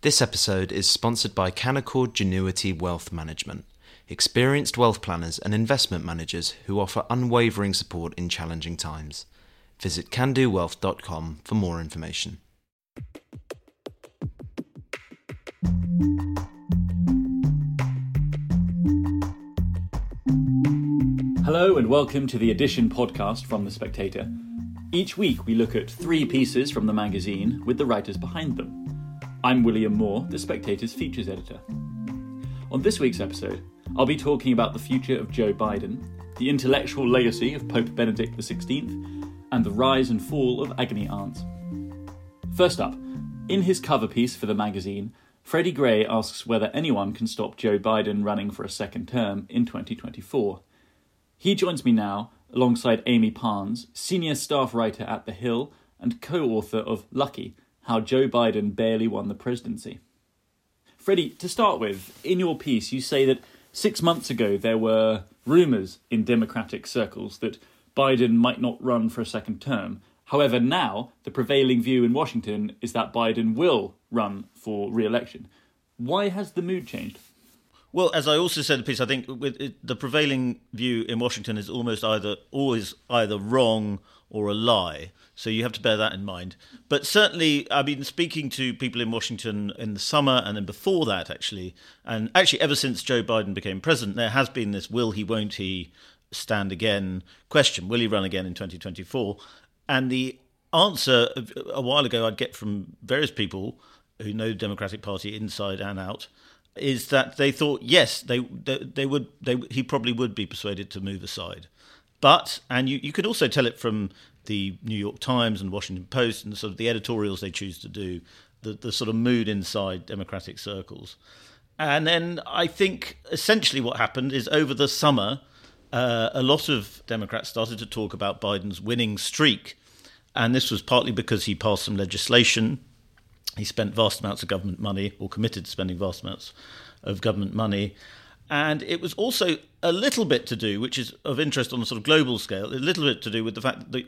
This episode is sponsored by Canaccord Genuity Wealth Management, experienced wealth planners and investment managers who offer unwavering support in challenging times. Visit candowealth.com for more information. Hello and welcome to the Edition podcast from The Spectator. Each week we look at three pieces from the magazine with the writers behind them. I'm William Moore, The Spectator's features editor. On this week's episode, I'll be talking about the future of Joe Biden, the intellectual legacy of Pope Benedict XVI, and the rise and fall of agony aunts. First up, in his cover piece for the magazine, Freddy Gray asks whether anyone can stop Joe Biden running for a second term in 2024. He joins me now alongside Amie Parnes, senior staff writer at The Hill and co author of Lucky how Joe Biden barely won the presidency. Freddy, to start with, in your piece, you say that six months ago there were rumours in Democratic circles that Biden might not run for a second term. However, now the prevailing view in Washington is that Biden will run for re election. Why has the mood changed? Well, as I also said in the piece, I think it, the prevailing view in Washington is almost either always either wrong or a lie. So you have to bear that in mind. But certainly, I've been speaking to people in Washington in the summer and then before that, actually. And actually, ever since Joe Biden became president, there has been this will he, won't he stand again question. Will he run again in 2024? And the answer a while ago I'd get from various people who know the Democratic Party inside and out is that they thought yes they they, they would they he probably would be persuaded to move aside but and you, you could also tell it from the New York Times and Washington Post and sort of the editorials they choose to do, the, the sort of mood inside Democratic circles. And then I think essentially what happened is over the summer, uh, a lot of Democrats started to talk about Biden's winning streak. And this was partly because he passed some legislation. He spent vast amounts of government money, or committed to spending vast amounts of government money. And it was also a little bit to do, which is of interest on a sort of global scale, a little bit to do with the fact that the,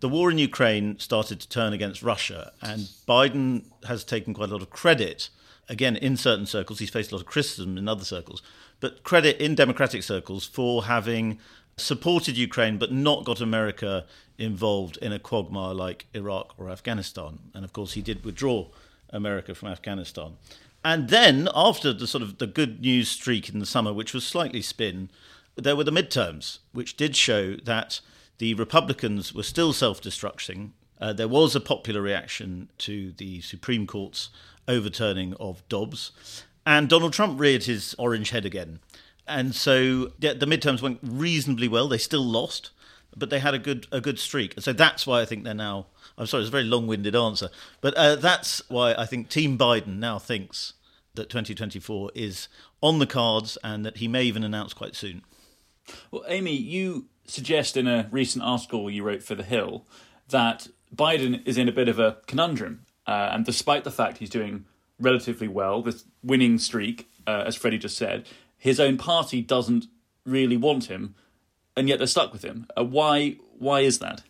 the war in Ukraine started to turn against Russia. And Biden has taken quite a lot of credit. Again, in certain circles, he's faced a lot of criticism in other circles, but credit in democratic circles for having supported Ukraine but not got America involved in a quagmire like Iraq or Afghanistan. And of course, he did withdraw America from Afghanistan. And then after the sort of the good news streak in the summer, which was slightly spin, there were the midterms, which did show that the Republicans were still self-destructing. Uh, there was a popular reaction to the Supreme Court's overturning of Dobbs, and Donald Trump reared his orange head again. And so the, the midterms went reasonably well. They still lost, but they had a good a good streak. So that's why I think they're now I'm sorry, it's a very long-winded answer, but uh, that's why I think Team Biden now thinks that 2024 is on the cards and that he may even announce quite soon. Well, Amie, you suggest in a recent article you wrote for The Hill that Biden is in a bit of a conundrum, uh, and despite the fact he's doing relatively well, this winning streak, uh, as Freddy just said, his own party doesn't really want him, and yet they're stuck with him. Uh, why? Why is that?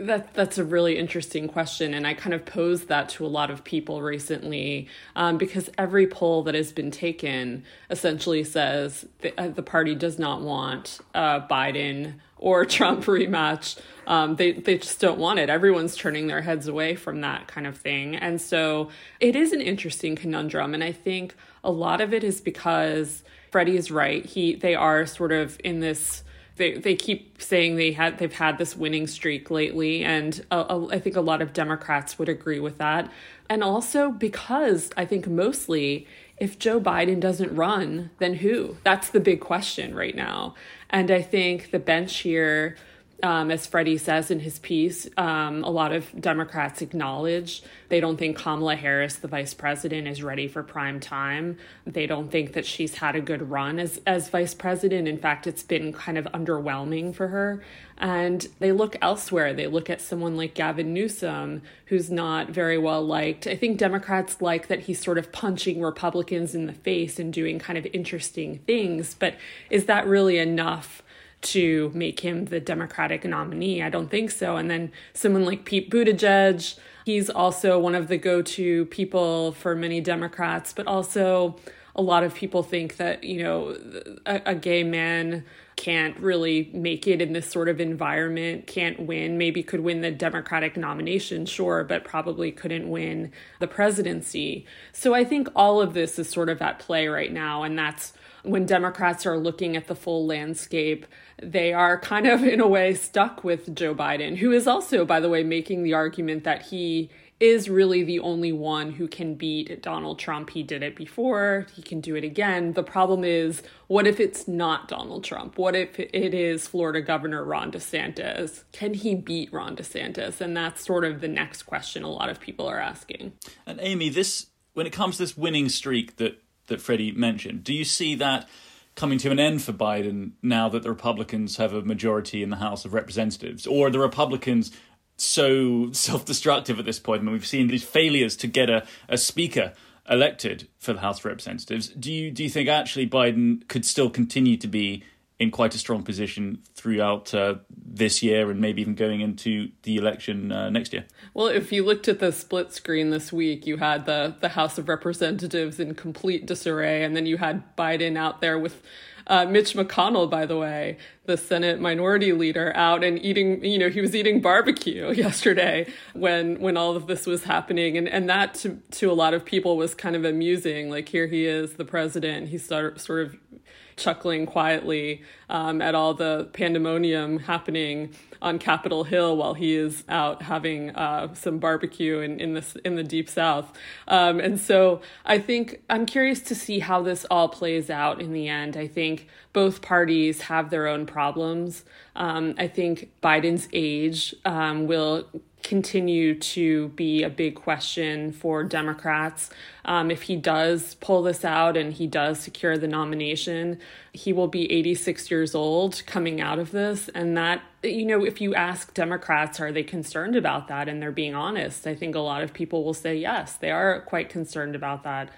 That that's a really interesting question, and I kind of posed that to a lot of people recently, um, because every poll that has been taken essentially says the, uh, the party does not want uh, Biden or Trump rematch. Um, they they just don't want it. Everyone's turning their heads away from that kind of thing, and so it is an interesting conundrum. And I think a lot of it is because Freddy is right. He they are sort of in this they they keep saying they had they've had this winning streak lately, and I think a lot of Democrats would agree with that. And also because I think mostly if Joe Biden doesn't run, then who? That's the big question right now. And I think the bench here um, as Freddy says in his piece, um, a lot of Democrats acknowledge they don't think Kamala Harris, the vice president, is ready for prime time. They don't think that she's had a good run as, as vice president. In fact, it's been kind of underwhelming for her. And they look elsewhere. They look at someone like Gavin Newsom, who's not very well liked. I think Democrats like that he's sort of punching Republicans in the face and doing kind of interesting things. But is that really enough? To make him the Democratic nominee. I don't think so. And then someone like Pete Buttigieg, he's also one of the go to people for many Democrats, but also a lot of people think that, you know, a, a gay man can't really make it in this sort of environment, can't win, maybe could win the Democratic nomination, sure, but probably couldn't win the presidency. So I think all of this is sort of at play right now. And that's when Democrats are looking at the full landscape, they are kind of, in a way, stuck with Joe Biden, who is also, by the way, making the argument that he is really the only one who can beat Donald Trump. He did it before, he can do it again. The problem is, what if it's not Donald Trump? What if it is Florida Governor Ron DeSantis? Can he beat Ron DeSantis? And that's sort of the next question a lot of people are asking. And Amie, this when it comes to this winning streak that that Freddy mentioned, do you see that coming to an end for Biden now that the Republicans have a majority in the House of Representatives? Or are the Republicans so self-destructive at this point. I mean, we've seen these failures to get a, a speaker elected for the House of Representatives. Do you do you think actually Biden could still continue to be in quite a strong position throughout uh, this year and maybe even going into the election uh, next year. Well, if you looked at the split screen this week, you had the the House of Representatives in complete disarray, and then you had Biden out there with uh, Mitch McConnell, by the way, the Senate Minority Leader, out and eating. You know, he was eating barbecue yesterday when when all of this was happening, and and that to to a lot of people was kind of amusing. Like here he is, the president. Sort sort of chuckling quietly um, at all the pandemonium happening on Capitol Hill while he is out having uh, some barbecue in, in this in the deep south. Um, and so I think I'm curious to see how this all plays out in the end. I think both parties have their own problems. Um, I think Biden's age um, will continue to be a big question for Democrats. Um, if he does pull this out and he does secure the nomination, he will be 86 years old coming out of this. And that, you know, if you ask Democrats, are they concerned about that? And they're being honest, I think a lot of people will say yes, they are quite concerned about that.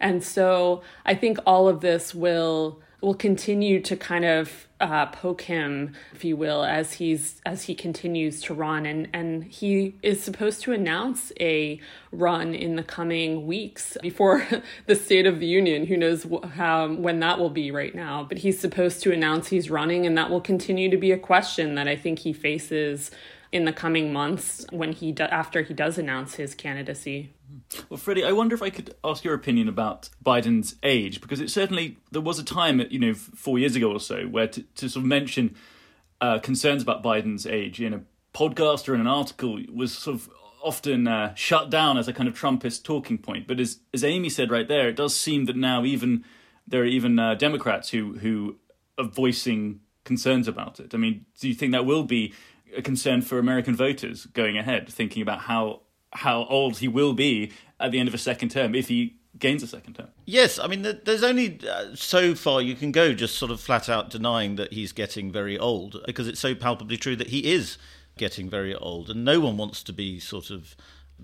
And so I think all of this will will continue to kind of uh, poke him, if you will, as he's as he continues to run, and and he is supposed to announce a run in the coming weeks before the State of the Union. Who knows how when that will be right now? But he's supposed to announce he's running, and that will continue to be a question that I think he faces in the coming months when he do, after he does announce his candidacy. Well, Freddy, I wonder if I could ask your opinion about Biden's age, because it certainly there was a time, you know, four years ago or so, where to, to sort of mention uh, concerns about Biden's age in a podcast or in an article was sort of often uh, shut down as a kind of Trumpist talking point. But as as Amie said right there, it does seem that now even there are even uh, Democrats who who are voicing concerns about it. I mean, do you think that will be a concern for American voters going ahead, thinking about how how old he will be at the end of a second term if he gains a second term. Yes, I mean, there's only uh, so far you can go just sort of flat out denying that he's getting very old because it's so palpably true that he is getting very old, and no one wants to be sort of,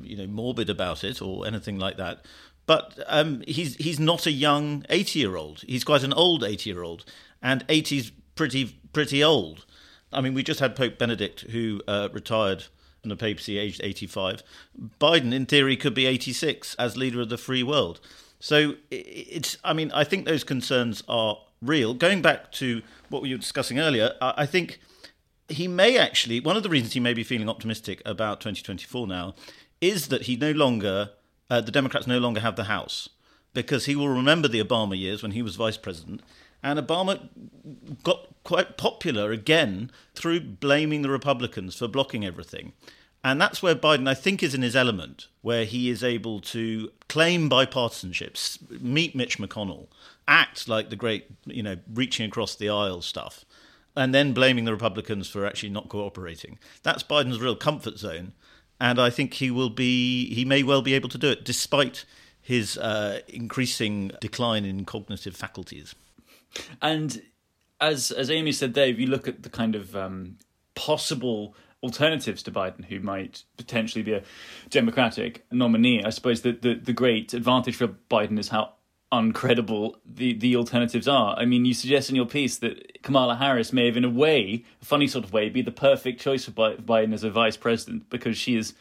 you know, morbid about it or anything like that. But um, he's he's not a young eighty year old. He's quite an old eighty year old, and eighty's pretty pretty old. I mean, we just had Pope Benedict who uh, retired the papacy aged 85. Biden, in theory, could be 86 as leader of the free world. So it's, I mean, I think those concerns are real. Going back to what we were discussing earlier, I think he may actually, one of the reasons he may be feeling optimistic about 2024 now is that he no longer, uh, the Democrats no longer have the House because he will remember the Obama years when he was vice president and Obama got quite popular again through blaming the Republicans for blocking everything. And that's where Biden, I think, is in his element, where he is able to claim bipartisanship, meet Mitch McConnell, act like the great, you know, reaching across the aisle stuff, and then blaming the Republicans for actually not cooperating. That's Biden's real comfort zone. And I think he will be, he may well be able to do it despite his uh, increasing decline in cognitive faculties. And as as Amie said there, if you look at the kind of um, possible alternatives to Biden who might potentially be a Democratic nominee, I suppose the, the, the great advantage for Biden is how uncredible the, the alternatives are. I mean, you suggest in your piece that Kamala Harris may have, in a way, a funny sort of way, be the perfect choice for Biden as a vice president because she is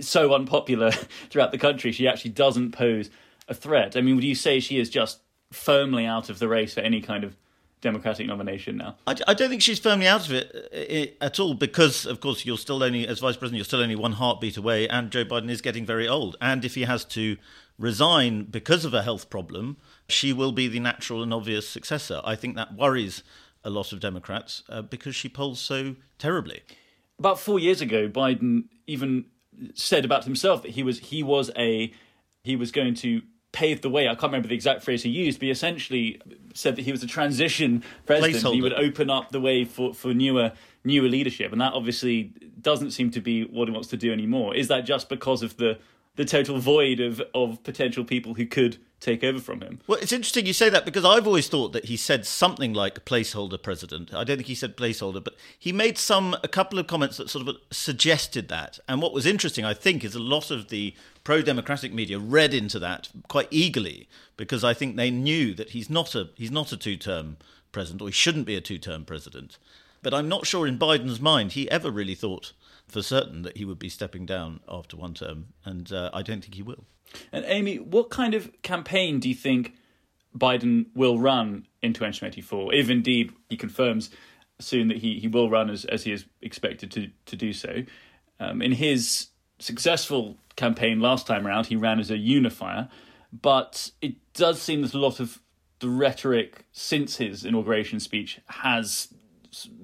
so unpopular throughout the country. She actually doesn't pose a threat. I mean, would you say she is just firmly out of the race for any kind of Democratic nomination now? I, I don't think she's firmly out of it, at all because, of course, you're still only, as vice president, you're still only one heartbeat away, and Joe Biden is getting very old. And if he has to resign because of a health problem, she will be the natural and obvious successor. I think that worries a lot of Democrats uh, because she polls so terribly. About four years ago, Biden even said about himself that he was he was a he was going to pave the way. I can't remember the exact phrase he used, but he essentially said that he was a transition president. He would open up the way for, for newer newer leadership, and that obviously doesn't seem to be what he wants to do anymore. Is that just because of the the total void of of potential people who could take over from him. Well, it's interesting you say that because I've always thought that he said something like placeholder president. I don't think he said placeholder, but he made some a couple of comments that sort of suggested that. And what was interesting, I think, is a lot of the pro-democratic media read into that quite eagerly because I think they knew that he's not a he's not a two-term president or he shouldn't be a two-term president. But I'm not sure in Biden's mind he ever really thought for certain that he would be stepping down after one term, and uh, I don't think he will. And Amie, what kind of campaign do you think Biden will run in 2024, if indeed he confirms soon that he, he will run as, as he is expected to, to do so? Um, in his successful campaign last time around, he ran as a unifier, but it does seem that a lot of the rhetoric since his inauguration speech has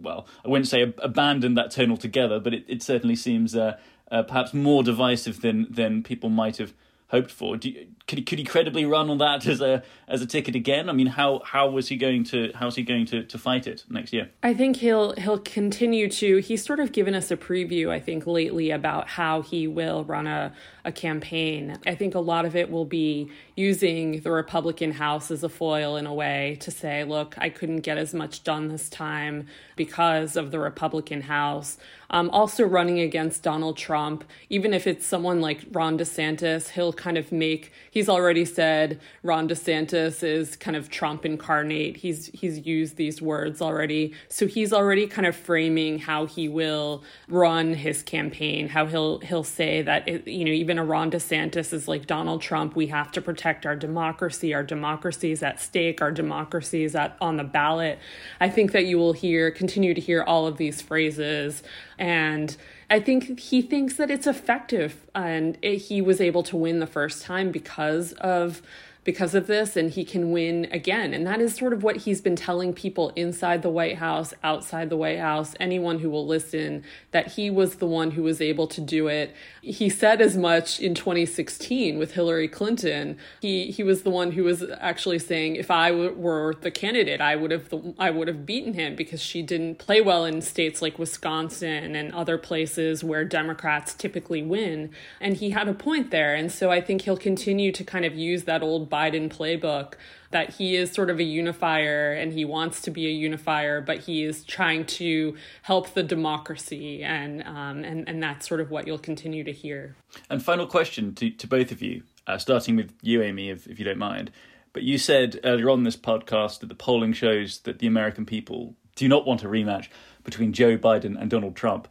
well, I wouldn't say abandoned that tone altogether, but it, it certainly seems uh, uh, perhaps more divisive than than people might have hoped for. You, could he could he credibly run on that as a as a ticket again? I mean, how how was he going to how's he going to, to fight it next year? I think he'll he'll continue to. He's sort of given us a preview. I think lately about how he will run a a campaign. I think a lot of it will be using the Republican House as a foil in a way to say, look, I couldn't get as much done this time because of the Republican House. Um, also, running against Donald Trump, even if it's someone like Ron DeSantis, he'll kind of make. He's already said Ron DeSantis is kind of Trump incarnate. He's he's used these words already, so he's already kind of framing how he will run his campaign. How he'll he'll say that it, you know even a Ron DeSantis is like Donald Trump. We have to protect our democracy. Our democracy is at stake. Our democracy is at on the ballot. I think that you will hear continue to hear all of these phrases and I think he thinks that it's effective, and it, he was able to win the first time because of because of this and he can win again. And that is sort of what he's been telling people inside the White House, outside the White House, anyone who will listen, that he was the one who was able to do it. He said as much in 2016 with Hillary Clinton. He he was the one who was actually saying if I were the candidate, I would have the, I would have beaten him because she didn't play well in states like Wisconsin and other places where Democrats typically win. And he had a point there. And so I think he'll continue to kind of use that old Biden playbook that he is sort of a unifier and he wants to be a unifier, but he is trying to help the democracy, and um, and and that's sort of what you'll continue to hear. And final question to to both of you, uh, starting with you, Amie, if if you don't mind. But you said earlier on this podcast that the polling shows that the American people do not want a rematch between Joe Biden and Donald Trump.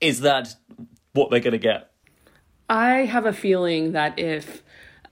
Is that what they're going to get? I have a feeling that if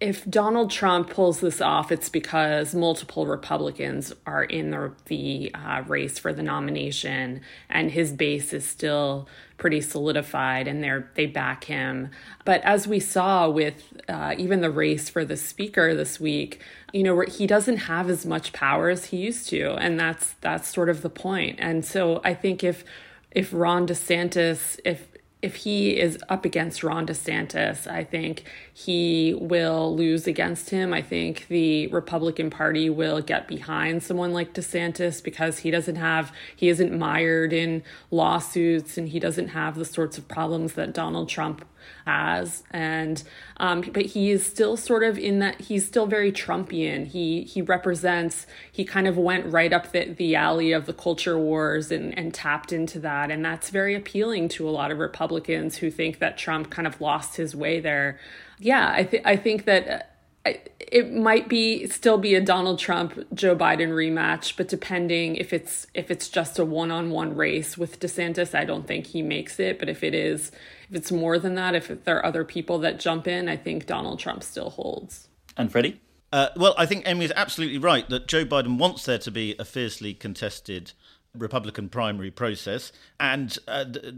if Donald Trump pulls this off, it's because multiple Republicans are in the, the uh, race for the nomination, and his base is still pretty solidified, and they they back him. But as we saw with uh, even the race for the speaker this week, you know, he doesn't have as much power as he used to, and that's that's sort of the point. And so I think if if Ron DeSantis, if if he is up against Ron DeSantis, I think he will lose against him. I think the Republican Party will get behind someone like DeSantis because he doesn't have, he isn't mired in lawsuits and he doesn't have the sorts of problems that Donald Trump has and um, but he is still sort of in that he's still very trumpian. He he represents he kind of went right up the, the alley of the culture wars and and tapped into that. And that's very appealing to a lot of republicans who think that trump kind of lost his way there. Yeah i think i think that it might be still be a Donald Trump Joe Biden rematch, but depending if it's if it's just a one on one race with DeSantis, I don't think he makes it. But if it is, it's more than that, if there are other people that jump in, I think Donald Trump still holds. And Freddy. Uh, well, I think Amie is absolutely right that Joe Biden wants there to be a fiercely contested Republican primary process, and uh, d-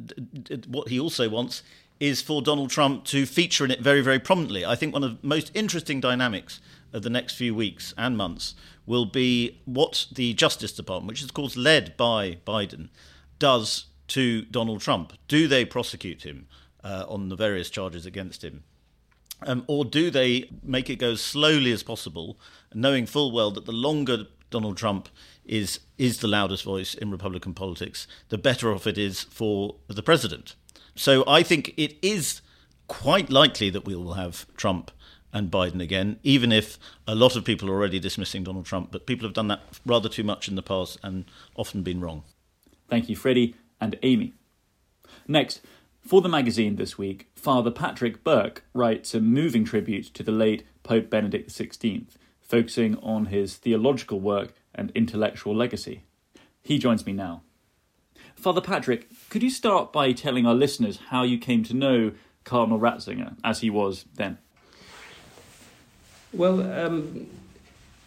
d- what he also wants is for Donald Trump to feature in it very, very prominently. I think one of the most interesting dynamics of the next few weeks and months will be what the Justice Department, which is of course led by Biden, does to Donald Trump. Do they prosecute him uh, on the various charges against him? Um, or do they make it go as slowly as possible, knowing full well that the longer Donald Trump is is the loudest voice in Republican politics, the better off it is for the president. So I think it is quite likely that we will have Trump and Biden again, even if a lot of people are already dismissing Donald Trump. But people have done that rather too much in the past and often been wrong. Thank you, Freddy and Amie. Next, for the magazine this week, Father Patrick Burke writes a moving tribute to the late Pope Benedict XVI, focusing on his theological work and intellectual legacy. He joins me now. Father Patrick, could you start by telling our listeners how you came to know Cardinal Ratzinger as he was then? Well, um,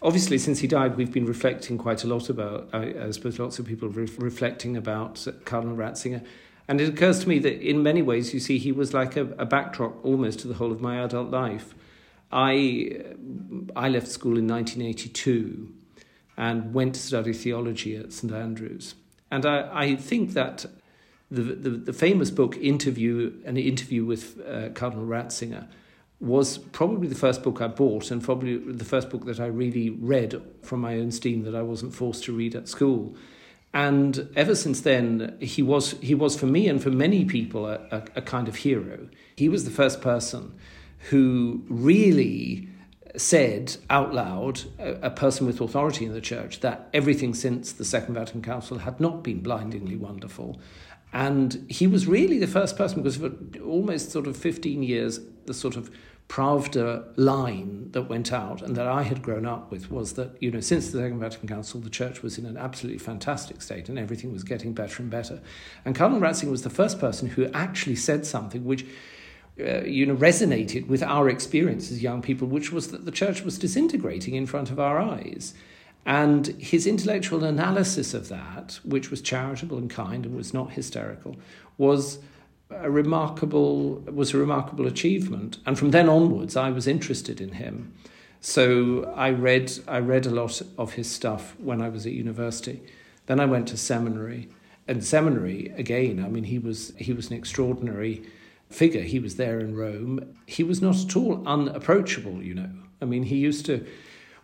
obviously, since he died, we've been reflecting quite a lot about, I, I suppose lots of people re- reflecting about Cardinal Ratzinger. And it occurs to me that in many ways, you see, he was like a, a backdrop almost to the whole of my adult life. I, I left school in 1982 and went to study theology at St Andrews. And I, I think that the, the, the, famous book interview an interview with uh, Cardinal Ratzinger was probably the first book I bought and probably the first book that I really read from my own steam that I wasn't forced to read at school. And ever since then, he was he was for me and for many people a, a, a kind of hero. He was the first person who really said out loud, a, a, person with authority in the church, that everything since the Second Vatican Council had not been blindingly wonderful. And he was really the first person, because for almost sort of 15 years, the sort of Pravda line that went out and that I had grown up with was that, you know, since the Second Vatican Council, the church was in an absolutely fantastic state and everything was getting better and better. And Cardinal Ratzinger was the first person who actually said something which uh, you know, resonated with our experience as young people, which was that the church was disintegrating in front of our eyes. And his intellectual analysis of that, which was charitable and kind and was not hysterical, was a remarkable was a remarkable achievement. And from then onwards, I was interested in him. So I read I read a lot of his stuff when I was at university. Then I went to seminary. And seminary again, I mean, he was he was an extraordinary figure. He was there in Rome. He was not at all unapproachable, you know. I mean, he used to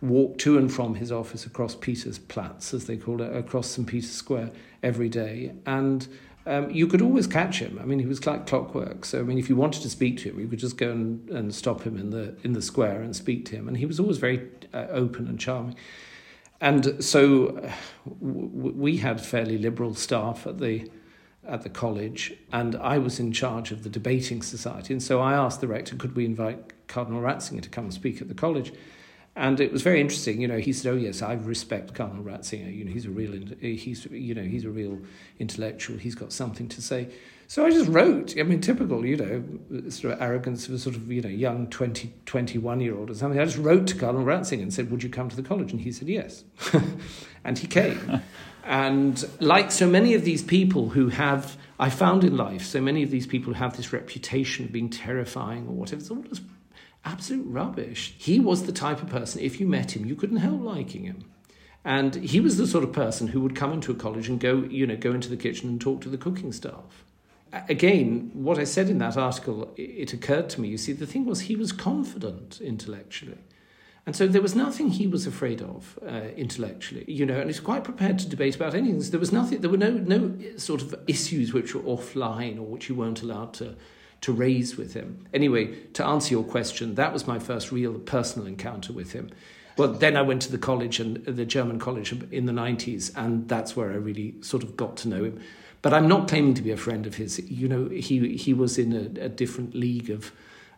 walk to and from his office across Peter's Platz, as they called it, across St. Peter's Square every day. And um, you could always catch him. I mean, he was like clockwork. So, I mean, if you wanted to speak to him, you could just go and, and stop him in the, in the square and speak to him. And he was always very uh, open and charming. And so uh, w- we had fairly liberal staff at the at the college, and I was in charge of the debating society. And so I asked the rector, could we invite Cardinal Ratzinger to come and speak at the college? And it was very interesting. You know, he said, "Oh yes, I respect Cardinal Ratzinger. You know, he's a real, he's you know, he's a real intellectual. He's got something to say." So I just wrote. I mean, typical, you know, sort of arrogance of a sort of you know young 20, 21 year old or something. I just wrote to Cardinal Ratzinger and said, "Would you come to the college?" And he said yes, and he came. And like so many of these people who have, I found in life, so many of these people who have this reputation of being terrifying or whatever, it's all just absolute rubbish. He was the type of person, if you met him, you couldn't help liking him. And he was the sort of person who would come into a college and go, you know, go into the kitchen and talk to the cooking staff. Again, what I said in that article, it occurred to me. You see, the thing was, he was confident intellectually. And so there was nothing he was afraid of uh, intellectually, you know, and he's quite prepared to debate about anything. So there was nothing, there were no, no sort of issues which were offline or which you weren't allowed to, to raise with him. Anyway, to answer your question, that was my first real personal encounter with him. Well, then I went to the college and the German college in the 90s, and that's where I really sort of got to know him. But I'm not claiming to be a friend of his. You know, he, he was in a, a different league of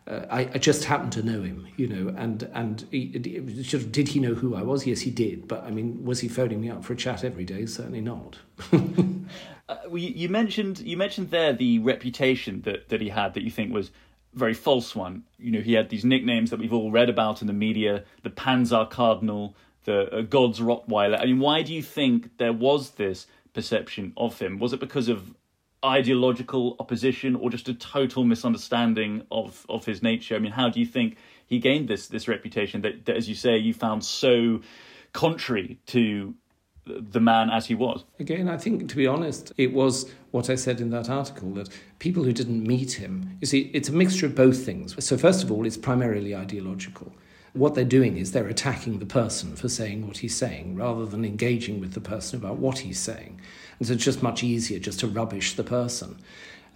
uh, I, I, just happened to know him, you know, and and he, did he know who I was? Yes, he did. But I mean, was he phoning me up for a chat every day? Certainly not. uh, you mentioned you mentioned there the reputation that that he had that you think was very false one. You know, he had these nicknames that we've all read about in the media: the Panzer Cardinal, the uh, God's Rottweiler. I mean, why do you think there was this perception of him? Was it because of ideological opposition or just a total misunderstanding of of his nature? I mean, how do you think he gained this this reputation that, that as you say, you found so contrary to the man as he was? Again, I think, to be honest, it was what I said in that article that people who didn't meet him, you see, it's a mixture of both things. So, first of all, it's primarily ideological. What they're doing is they're attacking the person for saying what he's saying rather than engaging with the person about what he's saying. And so it's just much easier just to rubbish the person.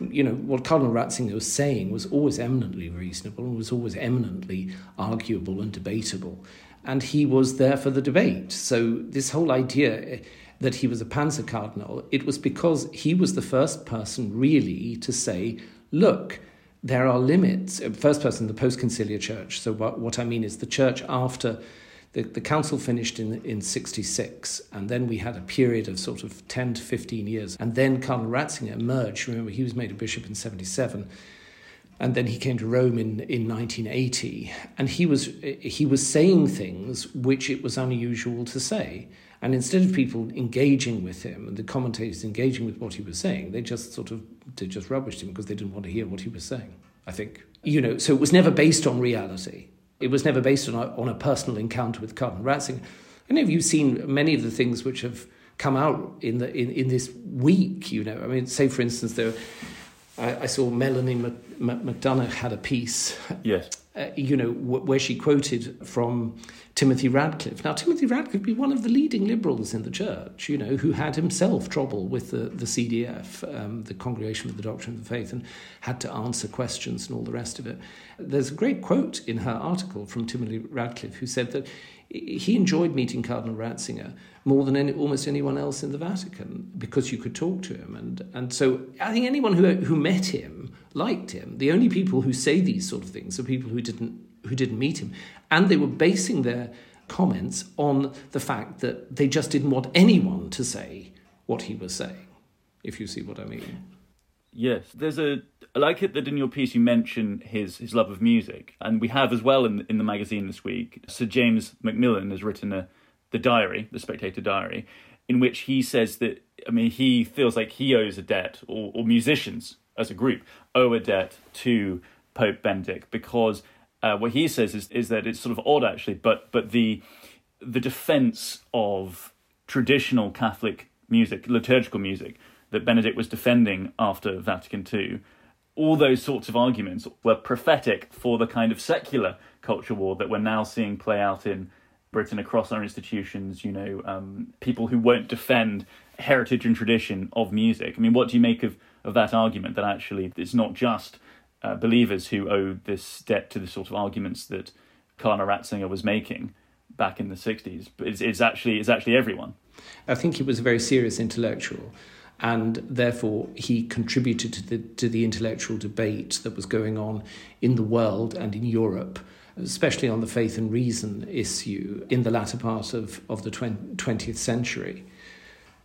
You know, what Cardinal Ratzinger was saying was always eminently reasonable and was always eminently arguable and debatable. And he was there for the debate. So, this whole idea eh, that he was a Panzer Cardinal, it was because he was the first person really to say, look, there are limits. First person, the post conciliar church. So, what, what I mean is the church after the, the council finished in, in 66, and then we had a period of sort of 10 to 15 years. And then Cardinal Ratzinger emerged. Remember, he was made a bishop in 77. And then he came to Rome in, in 1980. And he was, he was saying things which it was unusual to say. And instead of people engaging with him and the commentators engaging with what he was saying, they just sort of they just rubbished him because they didn't want to hear what he was saying, I think. You know, so it was never based on reality. It was never based on a, on a personal encounter with Cardinal Ratzinger. I know you've seen many of the things which have come out in the in, in this week. You know, I mean, say for instance, there, I, I saw Melanie McDonagh had a piece. Yes. Uh, you know, w- where she quoted from Timothy Radcliffe. Now, Timothy Radcliffe be one of the leading liberals in the church, you know, who had himself trouble with the, the CDF, um, the Congregation for the Doctrine of the Faith, and had to answer questions and all the rest of it. There's a great quote in her article from Timothy Radcliffe who said that he enjoyed meeting Cardinal Ratzinger more than any, almost anyone else in the Vatican because you could talk to him. And, and so I think anyone who, who met him liked him. The only people who say these sort of things are people who didn't, who didn't meet him. And they were basing their comments on the fact that they just didn't want anyone to say what he was saying, if you see what I mean. Yes, there's a. I like it that in your piece you mention his his love of music, and we have as well in in the magazine this week. Sir James MacMillan has written a the diary, the Spectator diary, in which he says that I mean he feels like he owes a debt, or, or musicians as a group owe a debt to Pope Benedict because uh, what he says is is that it's sort of odd actually, but but the the defense of traditional Catholic music, liturgical music that Benedict was defending after Vatican II, all those sorts of arguments were prophetic for the kind of secular culture war that we're now seeing play out in Britain across our institutions. You know, um, people who won't defend heritage and tradition of music. I mean, what do you make of, of that argument that actually it's not just uh, believers who owe this debt to the sort of arguments that Cardinal Ratzinger was making back in the 60s, but it's, it's actually it's actually everyone. I think he was a very serious intellectual and therefore he contributed to the, to the intellectual debate that was going on in the world and in Europe, especially on the faith and reason issue in the latter part of, of the 20th century.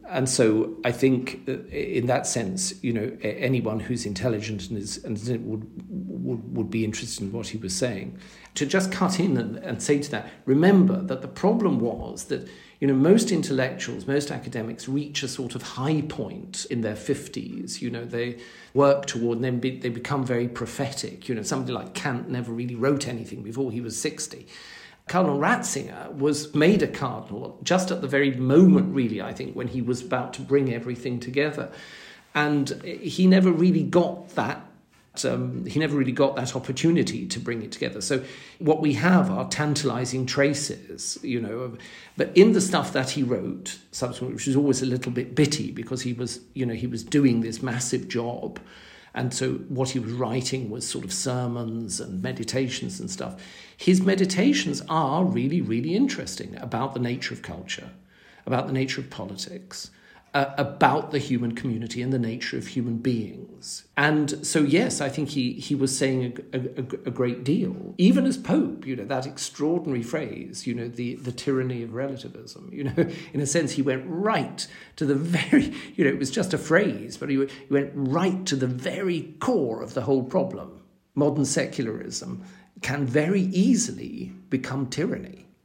And so I think uh, in that sense, you know, anyone who's intelligent and, is, and would, would, would be interested in what he was saying. To just cut in and, and say to that, remember that the problem was that you know, most intellectuals, most academics reach a sort of high point in their 50s. You know, they work toward and then be, they become very prophetic. You know, somebody like Kant never really wrote anything before he was 60. Cardinal Ratzinger was made a cardinal just at the very moment, really, I think, when he was about to bring everything together. And he never really got that um, he never really got that opportunity to bring it together. So what we have are tantalizing traces, you know. But in the stuff that he wrote, subsequently, which was always a little bit bitty because he was, you know, he was doing this massive job. And so what he was writing was sort of sermons and meditations and stuff. His meditations are really, really interesting about the nature of culture, about the nature of politics, uh, about the human community and the nature of human beings. And so, yes, I think he, he was saying a, a, a, great deal. Even as Pope, you know, that extraordinary phrase, you know, the, the tyranny of relativism, you know, in a sense, he went right to the very, you know, it was just a phrase, but he, he went right to the very core of the whole problem. Modern secularism can very easily become tyranny.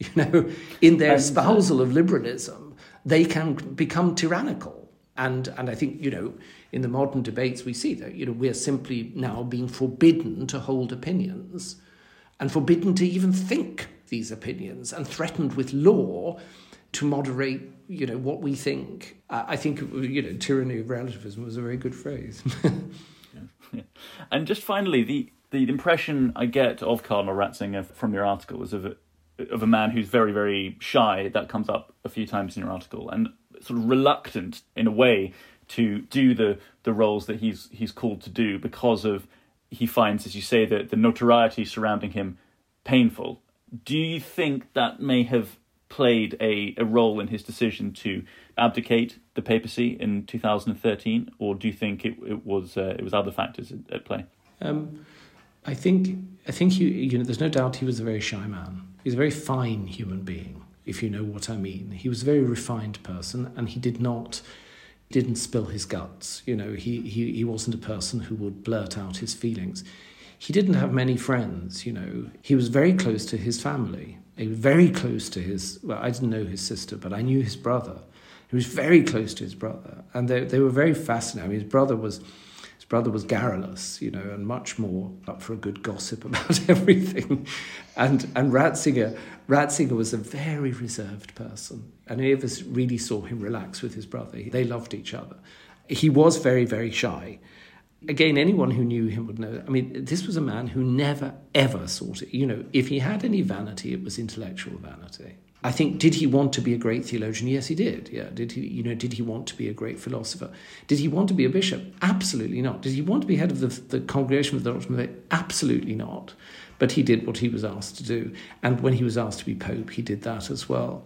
You know, in their espousal of liberalism, they can become tyrannical. And, and I think, you know, in the modern debates we see that, you know, we're simply now being forbidden to hold opinions and forbidden to even think these opinions and threatened with law to moderate, you know, what we think. I think, you know, tyranny of relativism was a very good phrase. yeah. And just finally, the, the impression I get of Cardinal Ratzinger from your article was of of a man who's very, very shy. That comes up a few times in your article, and sort of reluctant in a way to do the the roles that he's he's called to do because of he finds, as you say, that the notoriety surrounding him painful. Do you think that may have played a, a role in his decision to abdicate the papacy in 2013, or do you think it, it was uh, it was other factors at, at play? Um, I think I think he, you know there's no doubt he was a very shy man. He's a very fine human being, if you know what I mean. He was a very refined person, and he did not didn't spill his guts. You know, he he he wasn't a person who would blurt out his feelings. He didn't have many friends. You know, he was very close to his family. Very close to his. Well, I didn't know his sister, but I knew his brother. He was very close to his brother, and they they were very fascinating. His brother was brother was garrulous, you know, and much more up for a good gossip about everything. And and Ratzinger, Ratzinger was a very reserved person. And any of us really saw him relax with his brother. They loved each other. He was very, very shy. Again, anyone who knew him would know. I mean, this was a man who never, ever sought it. You know, if he had any vanity, it was intellectual vanity. I think, did he want to be a great theologian? Yes, he did. Yeah, did he? You know, did he want to be a great philosopher? Did he want to be a bishop? Absolutely not. Did he want to be head of the, the congregation of the Doctrine of Faith? Absolutely not. But he did what he was asked to do, and when he was asked to be pope, he did that as well.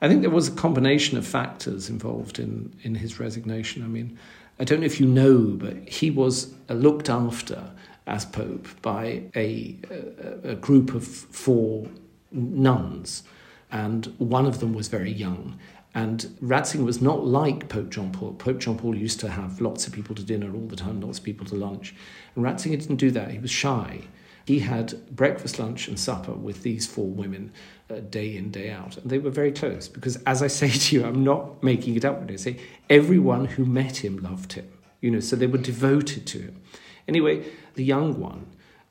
I think there was a combination of factors involved in in his resignation. I mean, I don't know if you know, but he was looked after as pope by a, a, a group of four nuns and one of them was very young. And Ratzinger was not like Pope John Paul. Pope John Paul used to have lots of people to dinner all the time, lots of people to lunch. And Ratzinger didn't do that. He was shy. He had breakfast, lunch, and supper with these four women uh, day in, day out. And they were very close because, as I say to you, I'm not making it up when I say everyone who met him loved him. You know, so they were devoted to him. Anyway, the young one,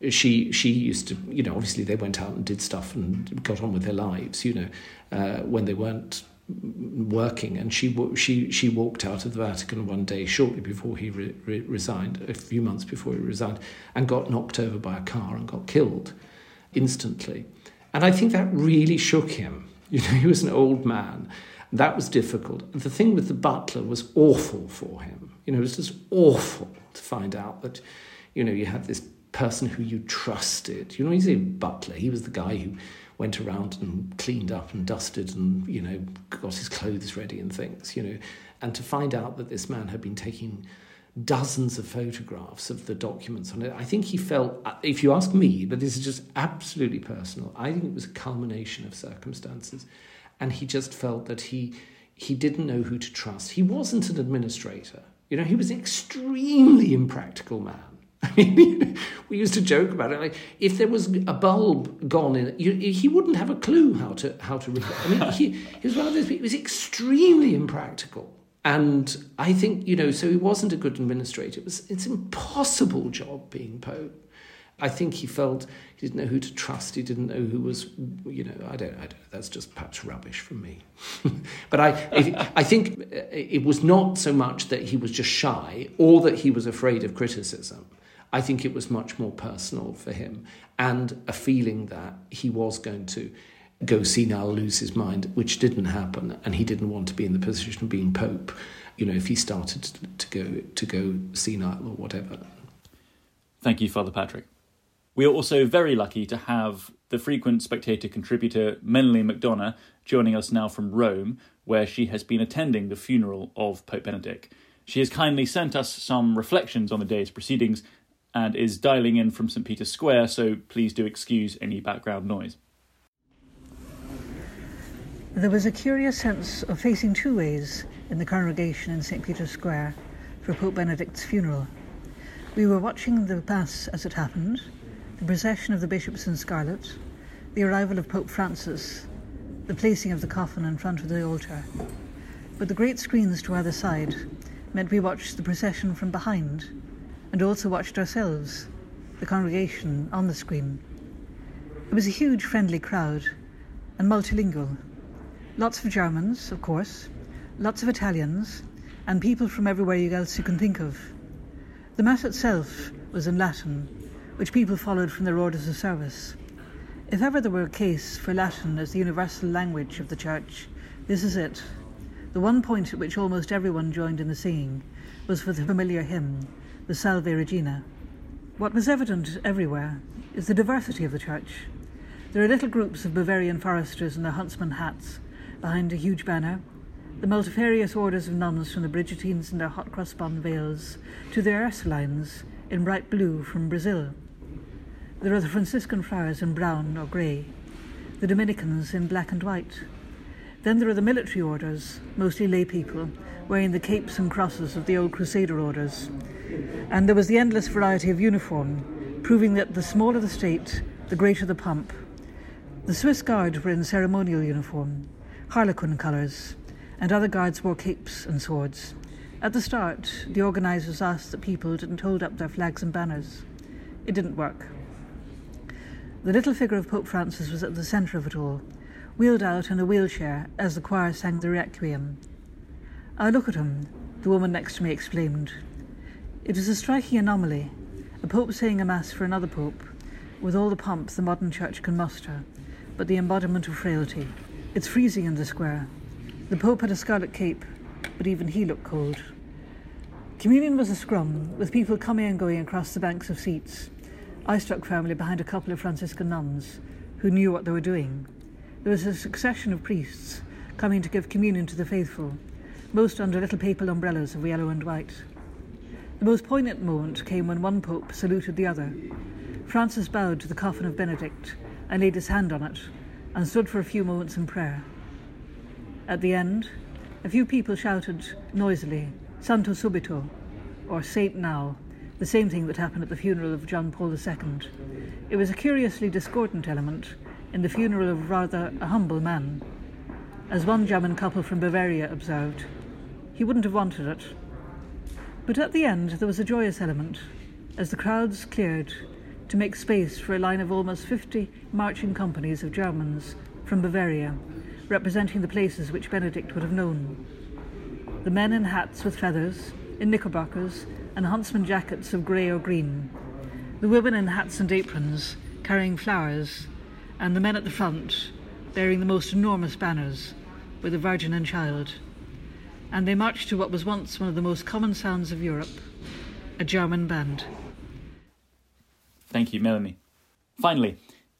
she she used to you know obviously they went out and did stuff and got on with their lives you know uh, when they weren't working. And she she she walked out of the Vatican one day shortly before he re- re- resigned a few months before he resigned and got knocked over by a car and got killed instantly. And I think that really shook him. You know he was an old man. That was difficult. The thing with the butler was awful for him. You know it was just awful to find out that you know you had this person who you trusted. You know, he's a butler. He was the guy who went around and cleaned up and dusted and, you know, got his clothes ready and things, you know. And to find out that this man had been taking dozens of photographs of the documents on it, I think he felt, if you ask me, but this is just absolutely personal, I think it was a culmination of circumstances. And he just felt that he he didn't know who to trust. He wasn't an administrator. You know, he was an extremely impractical man I mean, we used to joke about it. Like, if there was a bulb gone in, you, he wouldn't have a clue how to how to repair. I mean, he, he was one of those. He was extremely impractical, and I think you know. So he wasn't a good administrator. It was it's an impossible job being pope. I think he felt he didn't know who to trust. He didn't know who was, you know, I don't, I don't that's just perhaps rubbish from me. but I, I think uh, it was not so much that he was just shy or that he was afraid of criticism. I think it was much more personal for him and a feeling that he was going to go senile, lose his mind, which didn't happen, and he didn't want to be in the position of being pope. You know, if he started to go to go senile or whatever. Thank you, Father Patrick. We are also very lucky to have the frequent spectator contributor Melanie McDonagh joining us now from Rome, where she has been attending the funeral of Pope Benedict. She has kindly sent us some reflections on the day's proceedings and is dialing in from St. Peter's Square, so please do excuse any background noise. There was a curious sense of facing two ways in the congregation in St. Peter's Square for Pope Benedict's funeral. We were watching the Mass as it happened, the procession of the bishops in scarlet, the arrival of Pope Francis, the placing of the coffin in front of the altar. But the great screens to either side meant we watched the procession from behind and also watched ourselves, the congregation, on the screen. It was a huge, friendly crowd and multilingual. Lots of Germans, of course, lots of Italians, and people from everywhere else you can think of. The Mass itself was in Latin, which people followed from their orders of service. If ever there were a case for Latin as the universal language of the Church, this is it. The one point at which almost everyone joined in the singing was for the familiar hymn, the Salve Regina. What was evident everywhere is the diversity of the Church. There are little groups of Bavarian foresters in their huntsman hats behind a huge banner, the multifarious orders of nuns from the Brigittines in their hot cross bun veils to the Ursulines in bright blue from Brazil. There are the Franciscan friars in brown or grey, the Dominicans in black and white. Then there are the military orders, mostly lay people, wearing the capes and crosses of the old Crusader orders. And there was the endless variety of uniform, proving that the smaller the state, the greater the pomp. The Swiss Guard were in ceremonial uniform, harlequin colours, and other guards wore capes and swords. At the start, the organisers asked that people didn't hold up their flags and banners. It didn't work. The little figure of Pope Francis was at the centre of it all, wheeled out in a wheelchair as the choir sang the Requiem. I look at him, the woman next to me exclaimed. It is a striking anomaly, a pope saying a mass for another pope, with all the pomp the modern church can muster, but the embodiment of frailty. It's freezing in the square. The Pope had a scarlet cape, but even he looked cold. Communion was a scrum, with people coming and going across the banks of seats. I stuck firmly behind a couple of Franciscan nuns who knew what they were doing. There was a succession of priests coming to give communion to the faithful, most under little papal umbrellas of yellow and white. The most poignant moment came when one pope saluted the other. Francis bowed to the coffin of Benedict and laid his hand on it, and stood for a few moments in prayer. At the end, a few people shouted noisily, Santo Subito, or Saint Now, the same thing that happened at the funeral of John Paul II. It was a curiously discordant element in the funeral of rather a humble man. As one German couple from Bavaria observed, he wouldn't have wanted it. But at the end, there was a joyous element, as the crowds cleared to make space for a line of almost 50 marching companies of Germans from Bavaria, representing the places which Benedict would have known. The men in hats with feathers, in knickerbockers, and huntsman jackets of grey or green. The women in hats and aprons, carrying flowers, and the men at the front, bearing the most enormous banners, with a Virgin and Child. And they marched to what was once one of the most common sounds of Europe a German band. Thank you, Melanie. Finally,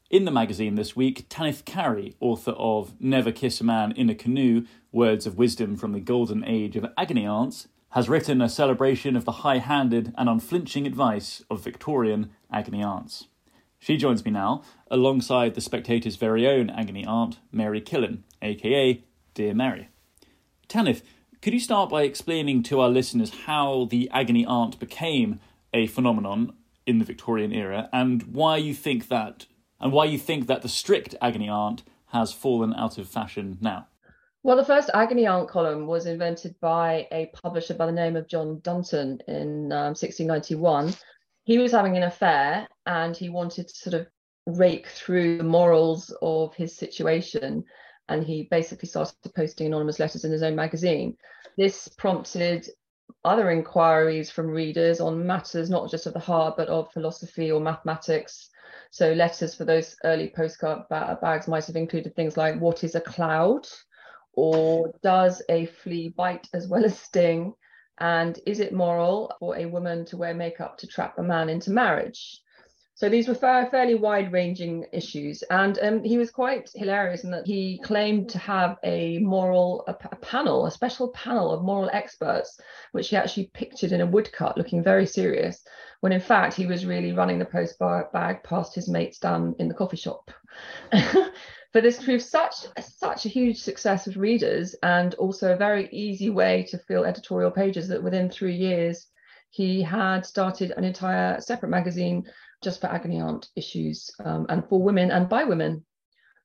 in the magazine this week, Tanith Carey, author of Never Kiss a Man in a Canoe Words of Wisdom from the Golden Age of Agony Aunts, has written a celebration of the high handed and unflinching advice of Victorian agony aunts. She joins me now, alongside the Spectator's very own agony aunt, Mary Killen, aka Dear Mary. Tanith, could you start by explaining to our listeners how the agony aunt became a phenomenon in the Victorian era, and why you think that, and why you think that the strict agony aunt has fallen out of fashion now. Well, the first agony aunt column was invented by a publisher by the name of John Dunton in um, 1691. He was having an affair and he wanted to sort of rake through the morals of his situation. And he basically started posting anonymous letters in his own magazine. This prompted other inquiries from readers on matters not just of the heart but of philosophy or mathematics. So letters for those early postcard bags might have included things like what is a cloud or does a flea bite as well as sting and is it moral for a woman to wear makeup to trap a man into marriage? So these were fairly wide ranging issues. And um, he was quite hilarious in that he claimed to have a moral panel, a special panel of moral experts, which he actually pictured in a woodcut looking very serious, when in fact he was really running the post bag past his mates down in the coffee shop. but this proved such such a huge success with readers and also a very easy way to fill editorial pages that within three years he had started an entire separate magazine just for agony aunt issues um, and for women and by women.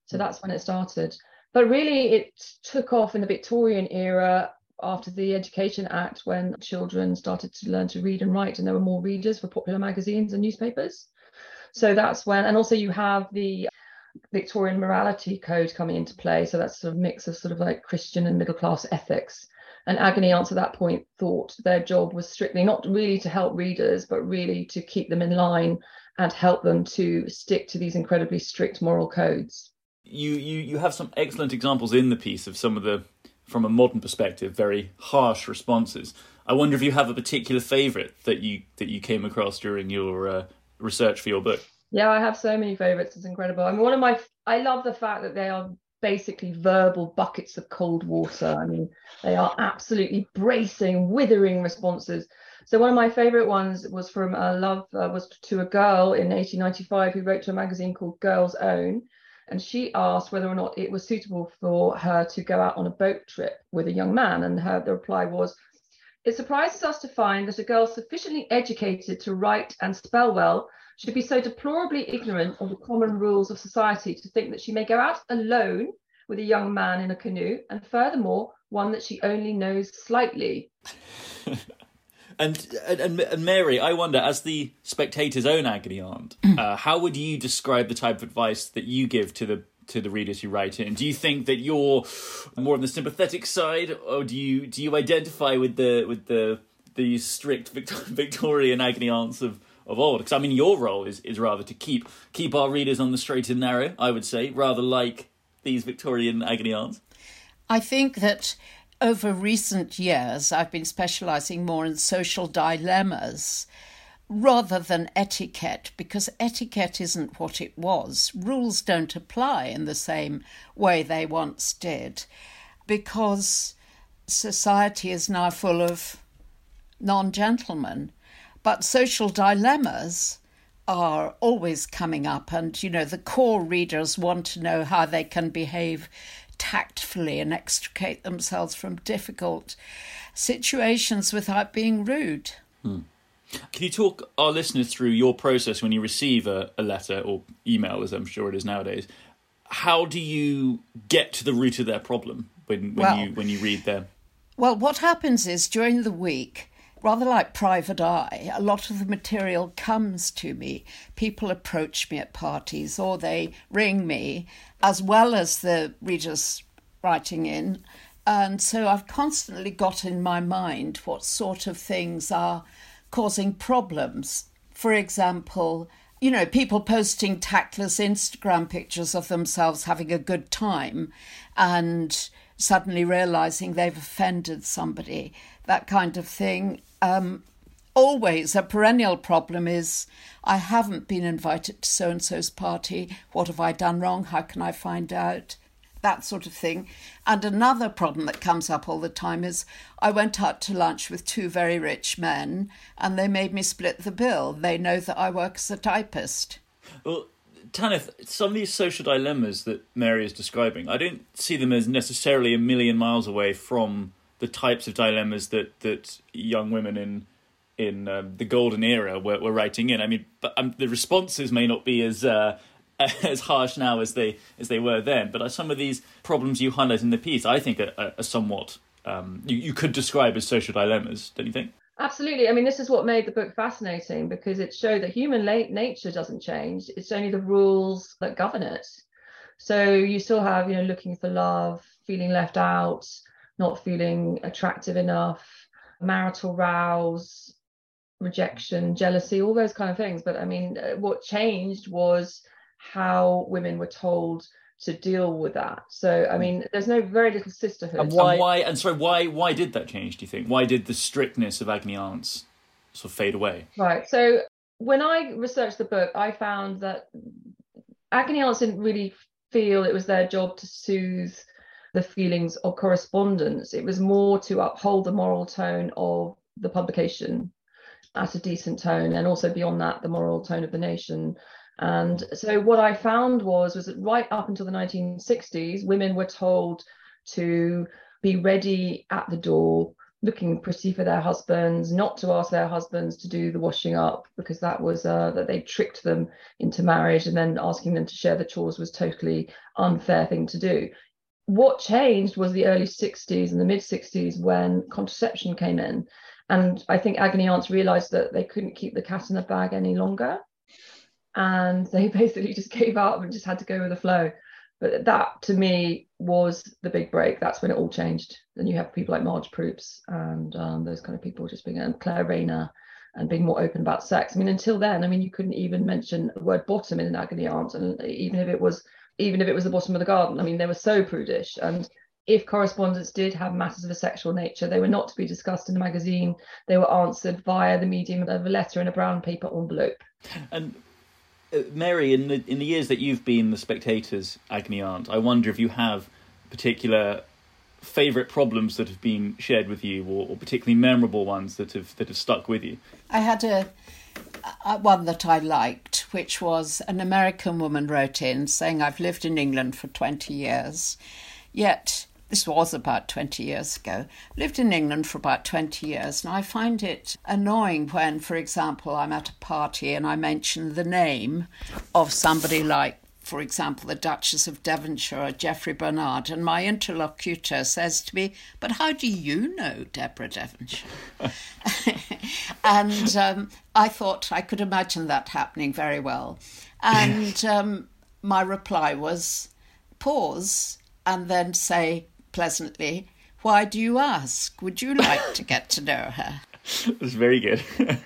So that's when it started. But really, it took off in the Victorian era after the Education Act when children started to learn to read and write, and there were more readers for popular magazines and newspapers. So that's when, and also you have the Victorian morality code coming into play. So that's sort of mix of sort of like Christian and middle class ethics. And agony aunts at that point thought their job was strictly not really to help readers, but really to keep them in line and help them to stick to these incredibly strict moral codes. You you you have some excellent examples in the piece of some of the from a modern perspective very harsh responses. I wonder if you have a particular favorite that you that you came across during your uh, research for your book. Yeah, I have so many favorites. It's incredible. I mean, one of my I love the fact that they are basically verbal buckets of cold water. I mean, they are absolutely bracing, withering responses. So one of my favorite ones was from a love uh, was to a girl in 1895 who wrote to a magazine called Girl's Own, and she asked whether or not it was suitable for her to go out on a boat trip with a young man, and her the reply was. It surprises us to find that a girl sufficiently educated to write and spell well should be so deplorably ignorant of the common rules of society to think that she may go out alone with a young man in a canoe, and furthermore, one that she only knows slightly. And, and and Mary, I wonder, as the spectator's own agony aunt, uh, how would you describe the type of advice that you give to the to the readers you write in? Do you think that you're more on the sympathetic side, or do you do you identify with the with the the strict Victorian agony aunts of of old? Because I mean, your role is is rather to keep keep our readers on the straight and narrow. I would say, rather like these Victorian agony aunts. I think that over recent years, I've been specializing more in social dilemmas rather than etiquette, because etiquette isn't what it was. Rules don't apply in the same way they once did, because society is now full of non gentlemen. But social dilemmas are always coming up, and you know, the core readers want to know how they can behave tactfully and extricate themselves from difficult situations without being rude. Hmm. Can you talk our listeners through your process when you receive a, a letter or email, as I'm sure it is nowadays? How do you get to the root of their problem when, when well, you when you read them? Well, what happens is during the week, rather like private eye, a lot of the material comes to me. People approach me at parties or they ring me as well as the readers writing in. And so I've constantly got in my mind what sort of things are causing problems. For example, you know, people posting tactless Instagram pictures of themselves having a good time and suddenly realizing they've offended somebody, that kind of thing. Um, always a perennial problem is I haven't been invited to so and so's party. What have I done wrong? How can I find out? That sort of thing. And another problem that comes up all the time is I went out to lunch with two very rich men and they made me split the bill. They know that I work as a typist. Well, Tanith, some of these social dilemmas that Mary is describing, I don't see them as necessarily a million miles away from the types of dilemmas that, that young women in in um, the golden era were, were writing in. I mean, but um, the responses may not be as uh, as harsh now as they as they were then. But some of these problems you highlight in the piece, I think, are, are somewhat um, you, you could describe as social dilemmas, don't you think? Absolutely. I mean, this is what made the book fascinating because it showed that human nature doesn't change. It's only the rules that govern it. So you still have, you know, looking for love, feeling left out, not feeling attractive enough, marital rows, rejection, jealousy, all those kind of things. But I mean, uh, what changed was how women were told to deal with that. So I mean, there's no very little sisterhood. And why? And why? And sorry, why? Why did that change? Do you think? Why did the strictness of Agni aunts sort of fade away? Right. So when I researched the book, I found that agony aunts didn't really feel it was their job to soothe the feelings of correspondence. It was more to uphold the moral tone of the publication at a decent tone, and also beyond that, the moral tone of the nation. And so what I found was was that right up until the 1960s, women were told to be ready at the door, looking pretty for their husbands, not to ask their husbands to do the washing up because that was uh, that they tricked them into marriage, and then asking them to share the chores was totally unfair thing to do. What changed was the early 60s and the mid 60s when contraception came in. And I think agony aunts realized that they couldn't keep the cat in the bag any longer and they basically just gave up and just had to go with the flow. But that to me was the big break. That's when it all changed. Then you have people like Marje Proops and um, those kind of people just being and Claire Rayner and being more open about sex. I mean, until then, I mean, you couldn't even mention the word bottom in an agony aunt, and even if it was even if it was the bottom of the garden, I mean, they were so prudish. And if correspondence did have matters of a sexual nature, they were not to be discussed in the magazine. They were answered via the medium of a letter in a brown paper envelope. And Mary, in the in the years that you've been the spectator's agony aunt, I wonder if you have particular favourite problems that have been shared with you, or, or, particularly memorable ones that have that have stuck with you. I had a, a one that I liked, which was an American woman wrote in saying, "I've lived in England for twenty years, yet." This was about 20 years ago, lived in England for about 20 years, and I find it annoying when, for example, I'm at a party and I mention the name of somebody like, for example, the Duchess of Devonshire or Jeffrey Bernard, and my interlocutor says to me, But how do you know Deborah Devonshire? and um, I thought I could imagine that happening very well. And um, my reply was, Pause and then say, pleasantly, Why do you ask? Would you like to get to know her? That's very good.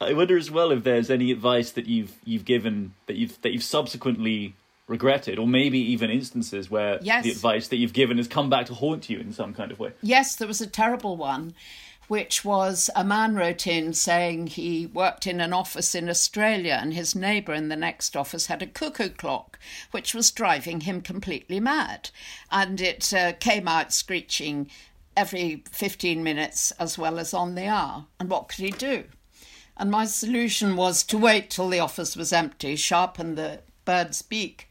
I wonder as well if there's any advice that you've you've given that you've that you've subsequently regretted, or maybe even instances where yes. the advice that you've given has come back to haunt you in some kind of way. Yes, there was a terrible one which was a man wrote in saying he worked in an office in Australia and his neighbour in the next office had a cuckoo clock, which was driving him completely mad. And it uh, came out screeching every 15 minutes as well as on the hour. And what could he do? And my solution was to wait till the office was empty, sharpen the bird's beak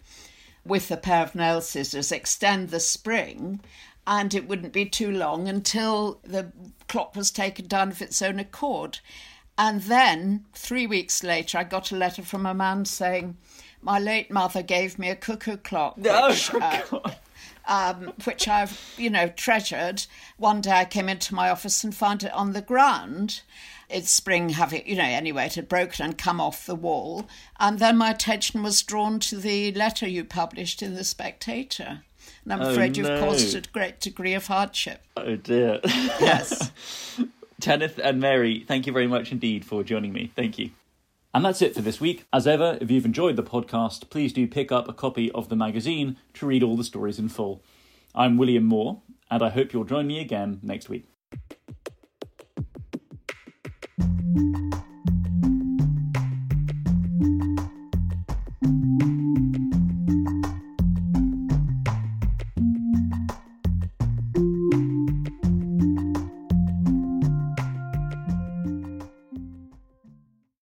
with a pair of nail scissors, extend the spring, and it wouldn't be too long until the clock was taken down of its own accord. And then, three weeks later, I got a letter from a man saying, My late mother gave me a cuckoo clock. Which, oh, uh, um, which I've, you know, treasured. One day I came into my office and found it on the ground. Its spring having, you know, anyway, it had broken and come off the wall. And then my attention was drawn to the letter you published in The Spectator and I'm oh, afraid you've no. caused a great degree of hardship. Oh dear. Yes. Tanith and Mary, thank you very much indeed for joining me. Thank you. And that's it for this week. As ever, if you've enjoyed the podcast, please do pick up a copy of the magazine to read all the stories in full. I'm William Moore, and I hope you'll join me again next week.